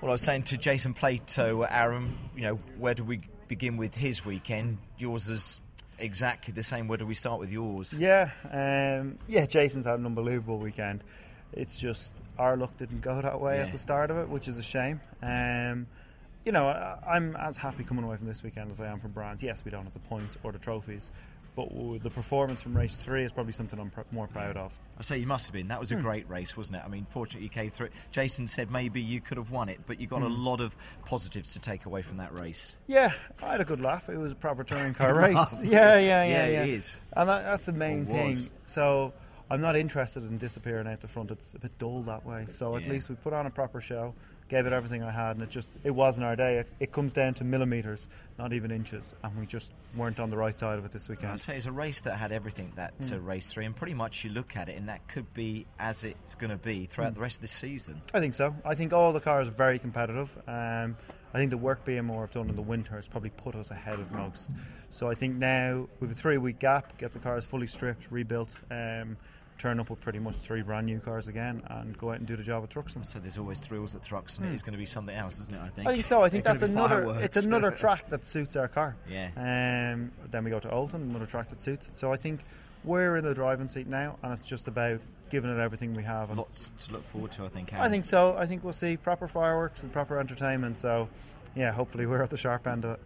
Well, I was saying to Jason Plato, Aaron, you know, where do we begin with his weekend? Yours is exactly the same. Where do we start with yours? Yeah, um, yeah. Jason's had an unbelievable weekend. It's just our luck didn't go that way Yeah. at the start of it, which is a shame. Um, you know, I, I'm as happy coming away from this weekend as I am from Brands. Yes, we don't have the points or the trophies, but the performance from race three is probably something I'm pr- more proud of. I say you must have been. That was a Hmm. great race, wasn't it? I mean, fortunately, you came through. Jason said maybe you could have won it, but you got a Hmm. lot of positives to take away from that race. Yeah, I had a good laugh. It was a proper touring car race. Yeah, yeah, yeah, Yeah, yeah. it is. And that, that's the main thing. So I'm not interested in disappearing out the front. It's a bit dull that way. So at Yeah. least we put on a proper show, gave it everything I had, and it just it wasn't our day. It, it comes down to millimeters, not even inches, and we just weren't on the right side of it this I'd weekend. say it's a race that had everything that uh, Hmm. race three, and pretty much you look at it, and that could be as it's going to be throughout Hmm. the rest of the season. I think so. I think all the cars are very competitive. Um, I think the work BMR have done in the winter has probably put us ahead of most. So I think now with a three week gap, get the cars fully stripped, rebuilt, um, turn up with pretty much three brand new cars again, and go out and do the job at Thruxton. So there's always thrills at Thrux, and Hmm. it's going to be something else, isn't it? I think. I think so. I think that's another. fireworks. It's another track that suits our car. Yeah. Um, then we go to Oulton, another track that suits it. So I think we're in the driving seat now, and it's just about giving it everything we have. And Lots to look forward to, I think. I think so. I think we'll see proper fireworks and proper entertainment. So, yeah, hopefully we're at the sharp end of it.